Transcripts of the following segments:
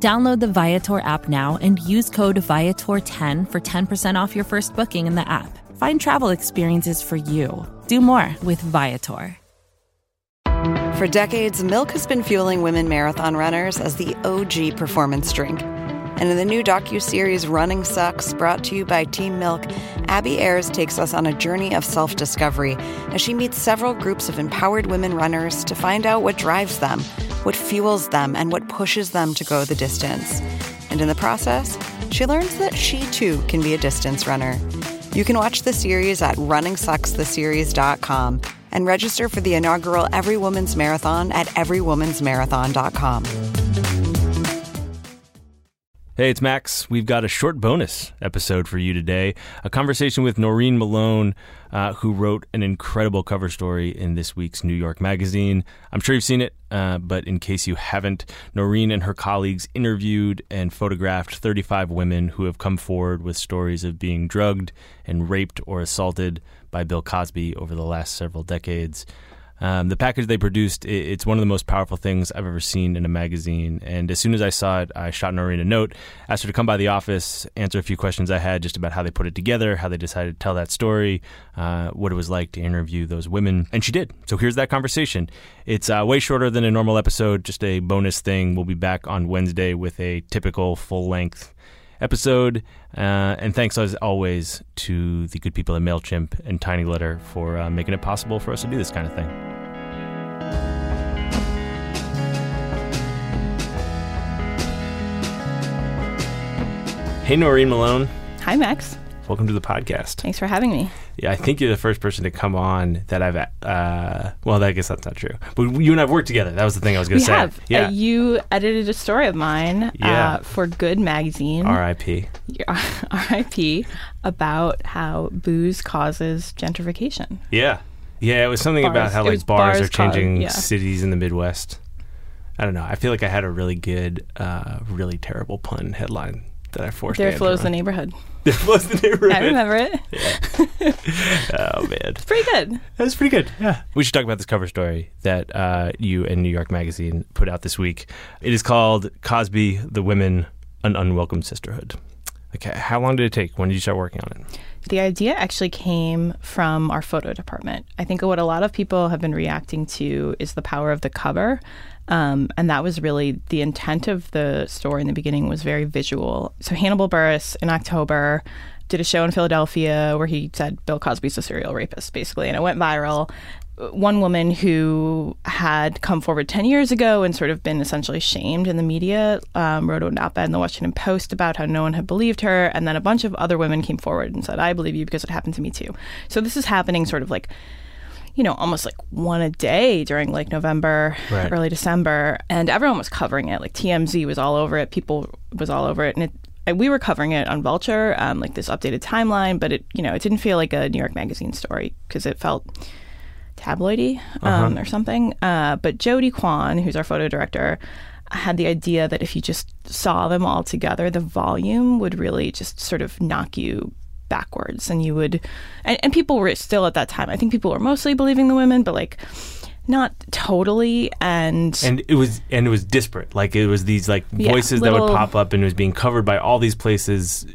Download the Viator app now and use code Viator10 for 10% off your first booking in the app. Find travel experiences for you. Do more with Viator. For decades, Milk has been fueling women marathon runners as the OG performance drink. And in the new docu-series Running Sucks, brought to you by Team Milk, Abby Ayres takes us on a journey of self-discovery as she meets several groups of empowered women runners to find out what drives them, what fuels them, and what pushes them to go the distance. And in the process, she learns that she too can be a distance runner. You can watch the series at runningsuckstheseries.com and register for the inaugural Every Woman's Marathon at everywomansmarathon.com. Hey, it's Max. We've got a short bonus episode for you today. A conversation with Noreen Malone, uh, who wrote an incredible cover story in this week's New York Magazine. I'm sure you've seen it, uh, but in case you haven't, Noreen and her colleagues interviewed and photographed 35 women who have come forward with stories of being drugged and raped or assaulted by Bill Cosby over the last several decades. Um, the package they produced, it, it's one of the most powerful things I've ever seen in a magazine. And as soon as I saw it, I shot Noreen a note, asked her to come by the office, answer a few questions I had just about how they put it together, how they decided to tell that story, uh, what it was like to interview those women. And she did. So here's that conversation. It's uh, way shorter than a normal episode, just a bonus thing. We'll be back on Wednesday with a typical full length episode. Uh, and thanks as always to the good people at MailChimp and Tiny Letter for uh, making it possible for us to do this kind of thing. Hey, Noreen Malone. Hi, Max. Welcome to the podcast. Thanks for having me. Yeah, I think you're the first person to come on that I've. Uh, well, I guess that's not true. But you and I've worked together. That was the thing I was going to say. have. Yeah. Uh, you edited a story of mine Yeah. uh, for Good Magazine, R.I.P. RIP, about how booze causes gentrification. Yeah. Yeah, it was something about how like bars, bars are changing cause- yeah. cities in the Midwest. I don't know. I feel like I had a really good, uh, really terrible pun headline that I forced. There flows the neighborhood. There flows the neighborhood. I remember it. Oh man, It's pretty good. that's pretty good. Yeah, we should talk about this cover story that uh, you and New York Magazine put out this week. It is called "Cosby: The Women, An Unwelcome Sisterhood." Okay, how long did it take? When did you start working on it? The idea actually came from our photo department. I think what a lot of people have been reacting to is the power of the cover. Um, and that was really the intent of the story in the beginning was very visual. So Hannibal Buress in October did a show in Philadelphia where he said Bill Cosby's a serial rapist, basically, and it went viral. One woman who had come forward 10 years ago and sort of been essentially shamed in the media um, wrote an op ed in the Washington Post about how no one had believed her. And then a bunch of other women came forward and said, I believe you because it happened to me too. So this is happening sort of like you know, almost like one a day during like November, Right. early December, and everyone was covering it. Like TMZ was all over it. People was all over it, and it. We were covering it on Vulture, um, like this updated timeline, but it, you know, it didn't feel like a New York Magazine story because it felt tabloidy um, or something. Uh, but Jody Quon, who's our photo director, had the idea that if you just saw them all together, the volume would really just sort of knock you backwards, and you would. And, and people were still at that time. I think people were mostly believing the women, but like not totally. And, and it was and it was disparate like it was these like Yeah, voices that would pop up and it was being covered by all these places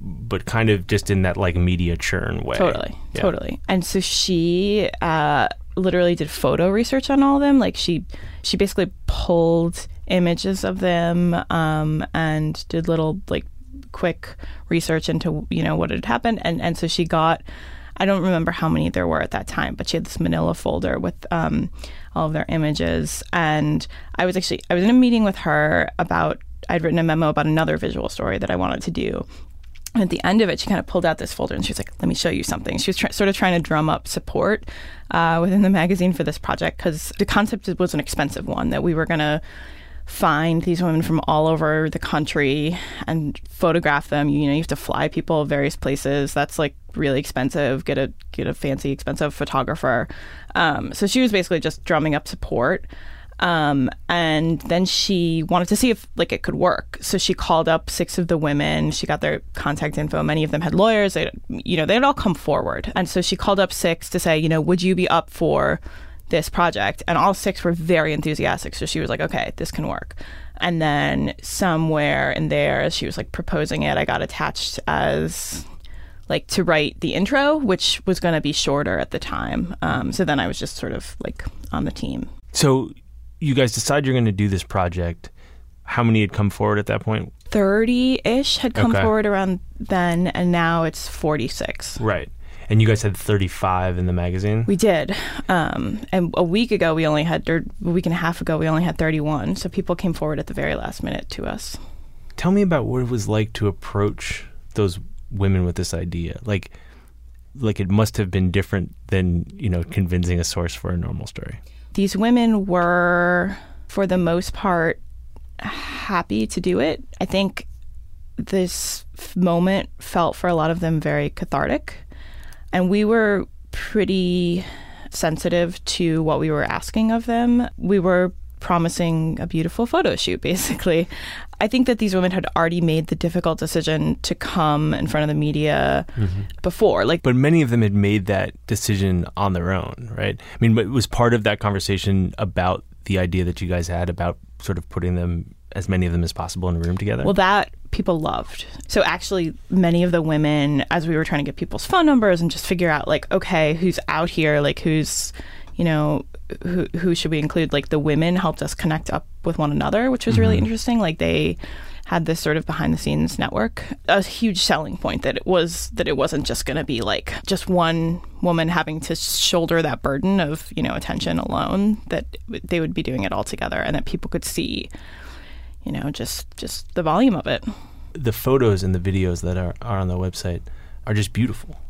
but kind of just in that like media churn way Totally, Yeah. totally. And so she uh, literally did photo research on all of them. Like she, she basically pulled images of them um, and did little like quick research into you know what had happened. And and so she got. I don't remember how many there were at that time, but she had this manila folder with um, all of their images. And I was actually I was in a meeting with her about I'd written a memo about another visual story that I wanted to do. And at the end of it, she kind of pulled out this folder and she was like, "Let me show you something." She was sort of trying to drum up support uh, within the magazine for this project because the concept was an expensive one that we were going to find these women from all over the country and photograph them. You know, you have to fly people various places. That's like really expensive. Get a get a fancy, expensive photographer. Um, so she was basically just drumming up support. Um, and then she wanted to see if like it could work. So she called up six of the women. She got their contact info. Many of them had lawyers. They, you know, they had all come forward. And so she called up six to say, you know, would you be up for this project? And all six were very enthusiastic. So she was like, okay, this can work. And then somewhere in there, as she was like proposing it, I got attached as like to write the intro, which was going to be shorter at the time. Um, so then I was just sort of like on the team. So you guys decide you're going to do this project. How many had come forward at that point? 30 ish had come Okay. forward around then, and now it's 46. Right. And you guys had 35 in the magazine? We did. Um, and a week ago, we only had, or a week and a half ago, we only had 31. So people came forward at the very last minute to us. Tell me about what it was like to approach those women with this idea. Like like it must have been different than, you know, convincing a source for a normal story. These women were, for the most part, happy to do it. I think this f- moment felt for a lot of them very cathartic. And we were pretty sensitive to what we were asking of them. We were promising a beautiful photo shoot, basically. I think that these women had already made the difficult decision to come in front of the media mm-hmm. before. Like, But many of them had made that decision on their own, right? I mean, but it was part of that conversation about the idea that you guys had about sort of putting them as many of them as possible in a room together. Well, that people loved. So actually, many of the women, as we were trying to get people's phone numbers and just figure out, like, okay, who's out here, like, who's, you know, who who should we include? Like, the women helped us connect up with one another, which was really mm-hmm. interesting. Like, they had this sort of behind the scenes network a huge selling point that it was that it wasn't just going to be like just one woman having to shoulder that burden of you know attention alone that they would be doing it all together and that people could see you know just just the volume of it the photos and the videos that are, are on the website are just beautiful.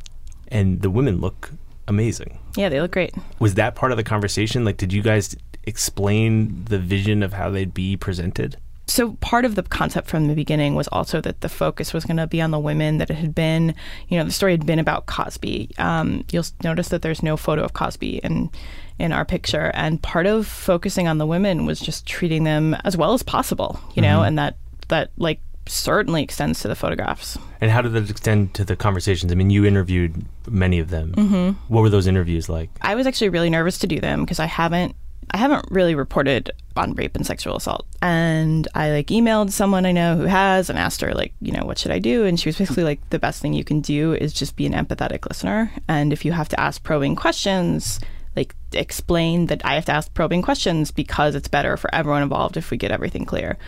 And the women look amazing. yeah they look great Was that part of the conversation? Like, did you guys explain the vision of how they'd be presented? So part of the concept from the beginning was also that the focus was going to be on the women that it had been you know the story had been about cosby um, you'll notice that there's no photo of cosby in in our picture and part of focusing on the women was just treating them as well as possible you know and that that like certainly extends to the photographs And how did that extend to the conversations? I mean, you interviewed many of them. Mm-hmm. What were those interviews like? I was actually really nervous to do them because I haven't I haven't really reported on rape and sexual assault. And I like emailed someone I know who has and asked her like, you know, what should I do? And she was basically like the best thing you can do is just be an empathetic listener. And if you have to ask probing questions, like explain that I have to ask probing questions because it's better for everyone involved if we get everything clear.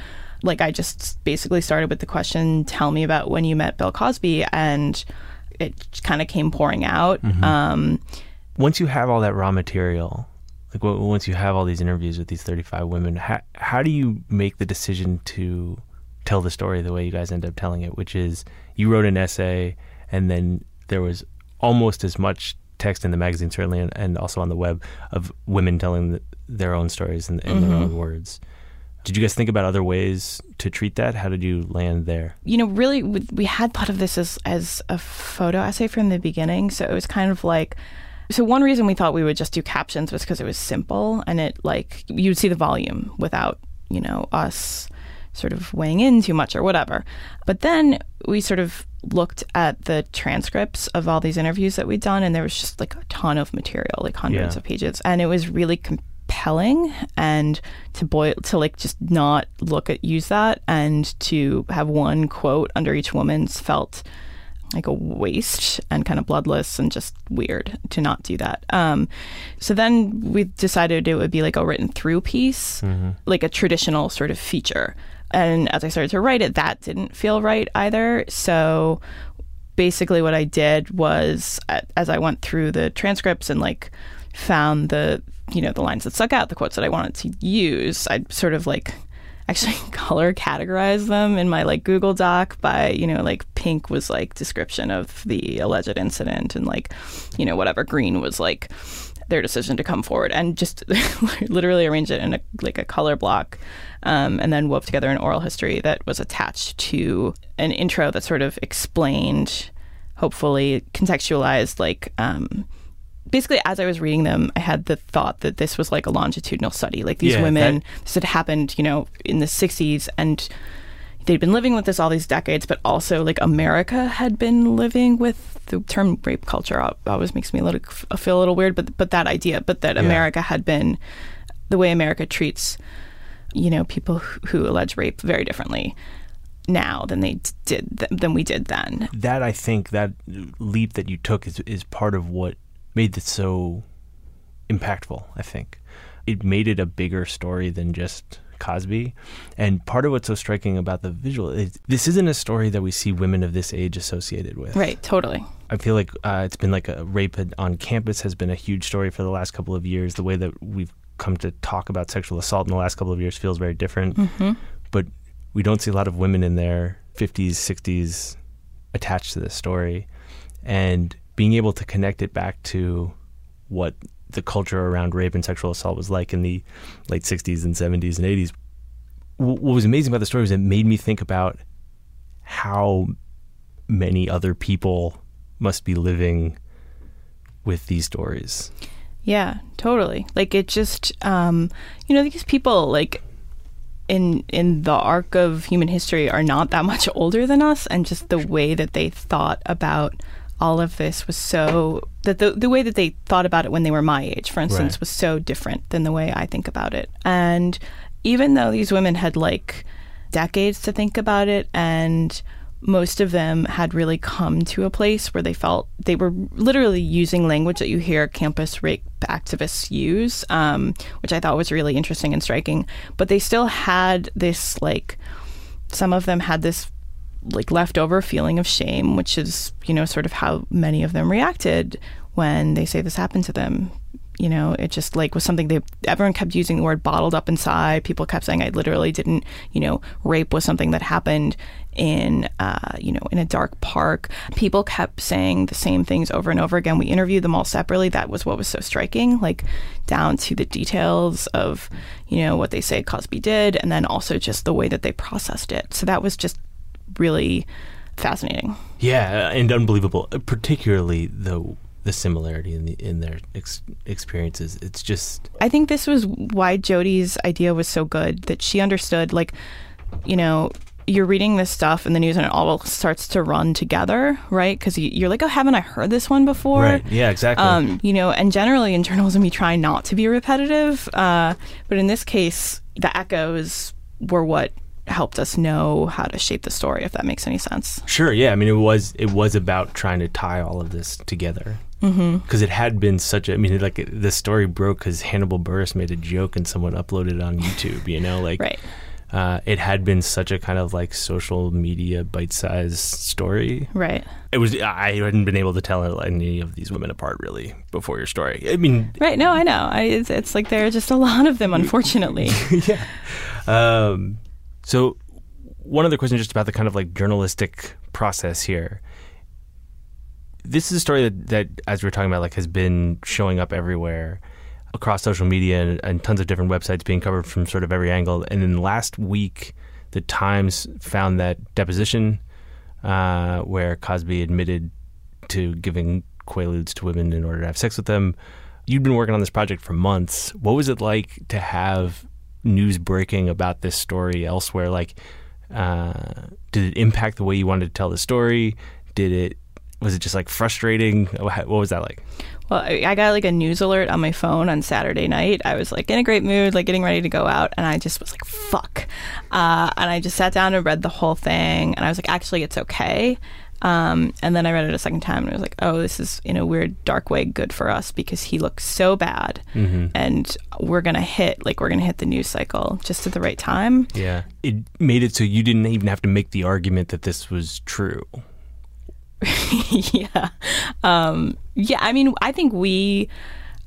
Like I just basically started with the question, tell me about when you met Bill Cosby and it kind of came pouring out. Um, Once you have all that raw material, like once you have all these interviews with these 35 women, how, how do you make the decision to tell the story the way you guys end up telling it, which is you wrote an essay and then there was almost as much text in the magazine, certainly, and, and also on the web, of women telling th their own stories in, in their mm-hmm. own words. Did you guys think about other ways to treat that? How did you land there? you know, really, we- we had thought of this as as a photo essay from the beginning. So it was kind of like, so one reason we thought we would just do captions was because it was simple and it like you'd see the volume without you know us sort of weighing in too much or whatever. But then we sort of looked at the transcripts of all these interviews that we'd done, and there was just like a ton of material, like hundreds Yeah. of pages, and it was really compelling. And to boil to like just not look at use that, and to have one quote under each woman's felt like a waste and kind of bloodless and just weird to not do that. Um, so then we decided it would be like a written through piece, like a traditional sort of feature. And as I started to write it, that didn't feel right either. So basically, what I did was, as I went through the transcripts and like found the you know the lines that stuck out, the quotes that I wanted to use, I sort of like actually color categorize them in my like Google Doc by, you know, like pink was like description of the alleged incident and like, you know, whatever green was like their decision to come forward and just literally arrange it in a like a color block um, and then wove together an oral history that was attached to an intro that sort of explained hopefully contextualized like um, basically as i was reading them i had the thought that this was like a longitudinal study like these Yeah, women that- this had happened you know in the 60s and they'd been living with this all these decades, but also like America had been living with the term rape culture. Always makes me a little I feel a little weird, but but that idea, but that Yeah. America had been the way America treats you know people who, who allege rape very differently now than they did th- than we did then. that I think that leap that you took is is part of what made this so impactful. I think it made it a bigger story than just Cosby, and part of what's so striking about the visual is this isn't a story that we see women of this age associated with. Right, totally. I feel like uh, it's been like a rape on campus has been a huge story for the last couple of years. The way that we've come to talk about sexual assault in the last couple of years feels very different. But we don't see a lot of women in their 50s, 60s attached to this story. And being able to connect it back to what the culture around rape and sexual assault was like in the late 60s and 70s and 80s. What was amazing about the story was it made me think about how many other people must be living with these stories. Yeah, totally. Like it just um you know these people like in in the arc of human history are not that much older than us and just the way that they thought about all of this was so that the the way that they thought about it when they were my age for instance Right. was so different than the way I think about it. And even though these women had like decades to think about it and most of them had really come to a place where they felt they were literally using language that you hear campus rape activists use, um, which I thought was really interesting and striking. But they still had this, like, some of them had this, like, leftover feeling of shame, which is, you know, sort of how many of them reacted when they say this happened to them. You know, it just like was something they everyone kept using the word bottled up inside. People kept saying I literally didn't, you know, rape was something that happened in uh, you know, in a dark park. People kept saying the same things over and over again. We interviewed them all separately. That was what was so striking, like down to the details of, you know, what they say Cosby did and then also just the way that they processed it. So that was just really fascinating. Yeah, and unbelievable. Particularly the the similarity in the in their ex- experiences. It's just I think this was why Jody's idea was so good that she understood, like, you know, you're reading this stuff in the news and it all starts to run together, right? Because you're like, oh, haven't I heard this one before? right. Yeah, exactly. Um, you know, and generally in journalism, you try not to be repetitive. Uh, but in this case, the echoes were what helped us know how to shape the story, if that makes any sense. Sure. Yeah. I mean, it was it was about trying to tie all of this together because it had been such a. I mean, like the story broke because Hannibal Buress made a joke and someone uploaded it on YouTube. You know, like Right. uh, it had been such a kind of like social media bite-sized story. Right. It was. I hadn't been able to tell any of these women apart really before your story. I mean, Right. No, I know. I, it's, it's like there are just a lot of them, unfortunately. yeah. Um, so, one other question just about the kind of like journalistic process here. This is a story that, that, as we were talking about, like has been showing up everywhere across social media and, and tons of different websites being covered from sort of every angle. And then last week, the Times found that deposition uh, where Cosby admitted to giving quaaludes to women in order to have sex with them. You'd been working on this project for months. What was it like to have news breaking about this story elsewhere? Like, uh, did it impact the way you wanted to tell the story? Did it? Was it just like frustrating? What was that like? Well, I got like a news alert on my phone on Saturday night. I was like in a great mood, like getting ready to go out, and I just was like, "Fuck!" Uh, and I just sat down and read the whole thing, and I was like, "Actually, it's okay." Um, and then I read it a second time, and I was like, "Oh, this is in a weird, dark way good for us because he looks so bad, and we're gonna hit like we're gonna hit the news cycle just at the right time." Yeah, it made it so you didn't even have to make the argument that this was true. yeah. Um, yeah, I mean, I think we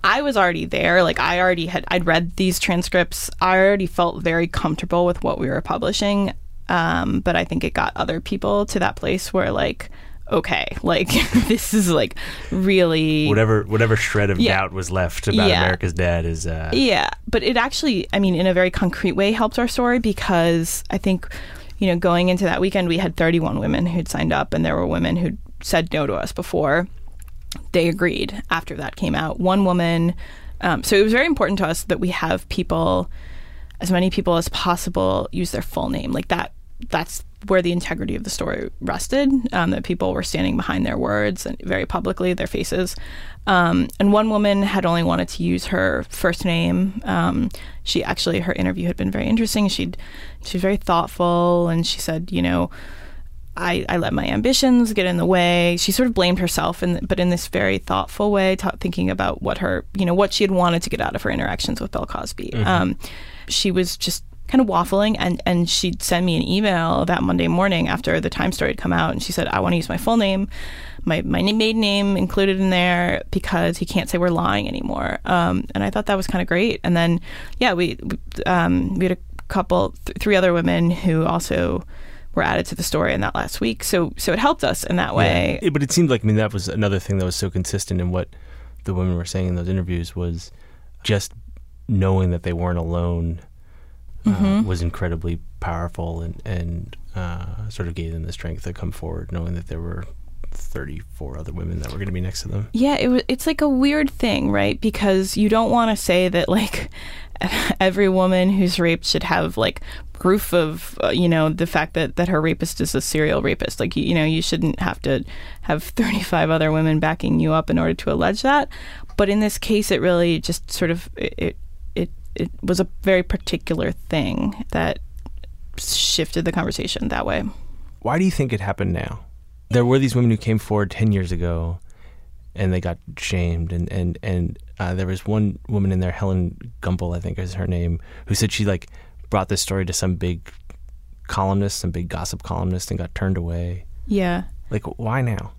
I was already there. Like I already had I'd read these transcripts. I already felt very comfortable with what we were publishing. Um, but I think it got other people to that place where like okay, like this is like really Whatever whatever shred of Yeah. doubt was left about Yeah. America's dad is uh, Yeah, but it actually, I mean, in a very concrete way, helped our story because I think, you know, going into that weekend, we had 31 women who'd signed up, and there were women who'd said no to us before they agreed after that came out. One woman, um, so it was very important to us that we have people, as many people as possible, use their full name. Like that, that's where the integrity of the story rested. Um, that people were standing behind their words and very publicly, their faces. Um, and one woman had only wanted to use her first name. Um, she actually, her interview had been very interesting. She'd she's very thoughtful, and she said, you know. I, I let my ambitions get in the way. She sort of blamed herself, in, but in this very thoughtful way, ta thinking about what her, you know, what she had wanted to get out of her interactions with Bill Cosby. Um, she was just kind of waffling, and and she'd send me an email that Monday morning after the Time story had come out, and she said, "I want to use my full name, my my maiden name included in there because he can't say we're lying anymore." Um, and I thought that was kind of great. And then, yeah, we um, we had a couple, th- three other women who also were added to the story in that last week. So so it helped us in that way. Yeah, but it seemed like I mean that was another thing that was so consistent in what the women were saying in those interviews was just knowing that they weren't alone uh, Mm-hmm. was incredibly powerful and and uh, sort of gave them the strength to come forward, knowing that there were 34 other women that were going to be next to them. Yeah, it was. It's like a weird thing, right? Because you don't want to say that like every woman who's raped should have like proof of uh, you know the fact that that her rapist is a serial rapist. Like you, you know you shouldn't have to have 35 other women backing you up in order to allege that. But in this case, it really just sort of it it it, was a very particular thing that shifted the conversation that way. Why do you think it happened now? There were these women who came forward 10 years ago and they got shamed. And, and, and uh, there was one woman in there, Helen Gumpel, I think is her name, who said she like brought this story to some big columnist, some big gossip columnist and got turned away. Yeah. Like, why now?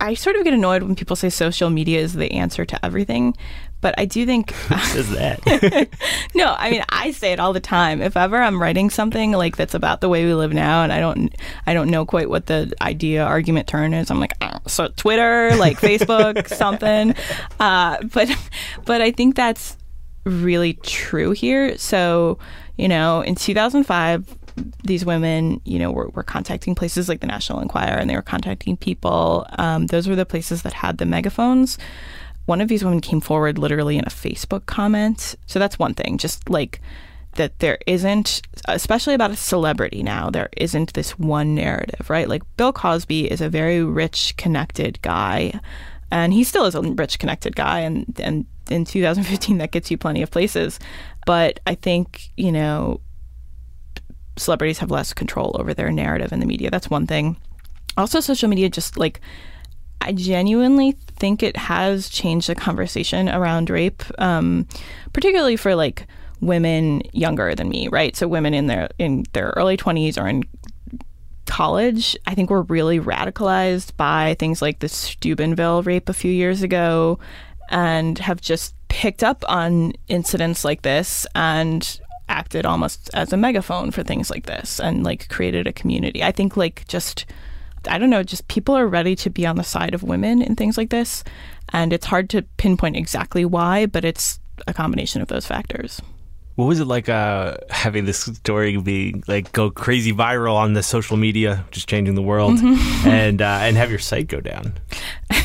I sort of get annoyed when people say social media is the answer to everything, but I do think Is that? no. I mean, I say it all the time. If ever I'm writing something like that's about the way we live now, and I don't, I don't know quite what the idea argument turn is. I'm like, "Ah, so Twitter, like Facebook, something. Uh, but, but I think that's really true here. So, you know, in 2005, these women, you know, were, were contacting places like the National Enquirer and they were contacting people. Um, those were the places that had the megaphones. One of these women came forward literally in a Facebook comment. So that's one thing, just like that there isn't, especially about a celebrity now, there isn't this one narrative, right? Like Bill Cosby is a very rich, connected guy. And he still is a rich, connected guy. And, and in 2015, that gets you plenty of places. But I think, you know, celebrities have less control over their narrative in the media. That's one thing. Also, social media just like I genuinely think it has changed the conversation around rape, um, particularly for like women younger than me, right? So women in their in their early twenties or in college, I think were really radicalized by things like the Steubenville rape a few years ago, and have just picked up on incidents like this and acted almost as a megaphone for things like this and like created a community. I think like just I don't know, just people are ready to be on the side of women in things like this. And it's hard to pinpoint exactly why, but it's a combination of those factors. what was it like uh, having this story be like go crazy viral on the social media, just changing the world, and uh, and have your site go down?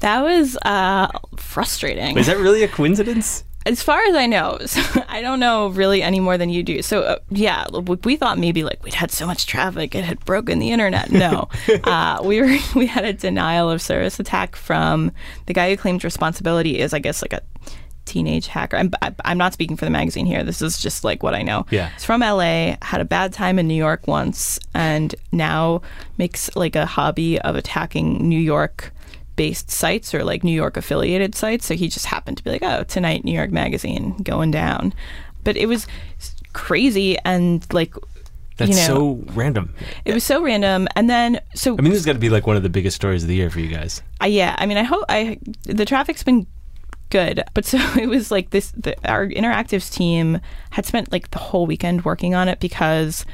That was uh, frustrating. Is that really a coincidence? As far as I know, so I don't know really any more than you do. So uh, yeah, we we thought maybe like we'd had so much traffic it had broken the internet. No, uh, we were we had a denial of service attack from the guy who claimed responsibility is I guess like a teenage hacker. I'm I'm not speaking for the magazine here. This is just like what I know. Yeah. He's from LA, had a bad time in New York once, and now makes like a hobby of attacking New York based sites or like New York affiliated sites. So he just happened to be like, oh, tonight, New York Magazine going down. But it was crazy and like, That's you know, so random. it was so random. And then, so I mean, this has got to be like one of the biggest stories of the year for you guys. I, yeah, I mean, I hope I the traffic's been good, but so it was like this. The, our interactives team had spent like the whole weekend working on it because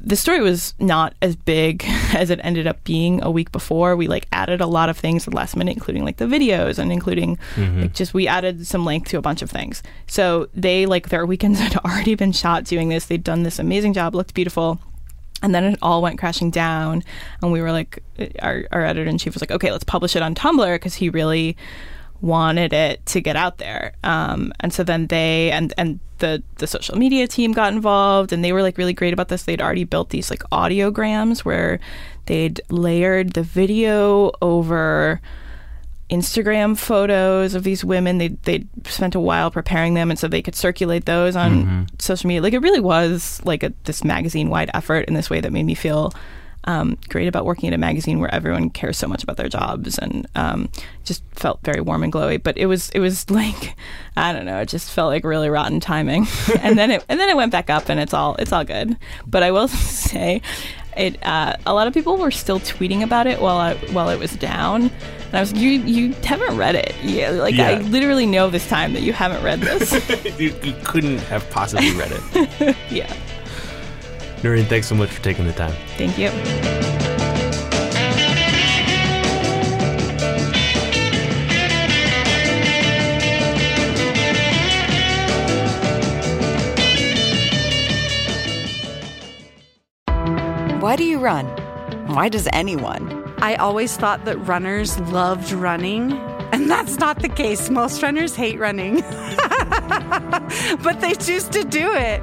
the story was not as big as it ended up being a week before. We like added a lot of things at the last minute, including like the videos and including mm-hmm. like just we added some length to a bunch of things. So they like their weekends had already been shot doing this. They'd done this amazing job, looked beautiful. And then it all went crashing down, and we were like, our, our editor in chief was like, okay, let's publish it on Tumblr because he really wanted it to get out there. Um, and so then they and and the the social media team got involved and they were like really great about this. They'd already built these like audiograms where they'd layered the video over Instagram photos of these women. They they spent a while preparing them, and so they could circulate those on mm-hmm. social media. Like it really was like a, this magazine wide effort in this way that made me feel um, great about working at a magazine where everyone cares so much about their jobs and um, just felt very warm and glowy. But it was it was like I don't know, it just felt like really rotten timing. and then it and then it went back up and it's all it's all good. But I will say. It, uh, a lot of people were still tweeting about it while I, while it was down, and I was you you haven't read it. Yeah, like yeah. I literally know this time that you haven't read this. you, you couldn't have possibly read it. yeah. Noreen, thanks so much for taking the time. Thank you. Why do you run? Why does anyone? I always thought that runners loved running, and that's not the case. Most runners hate running, but they choose to do it.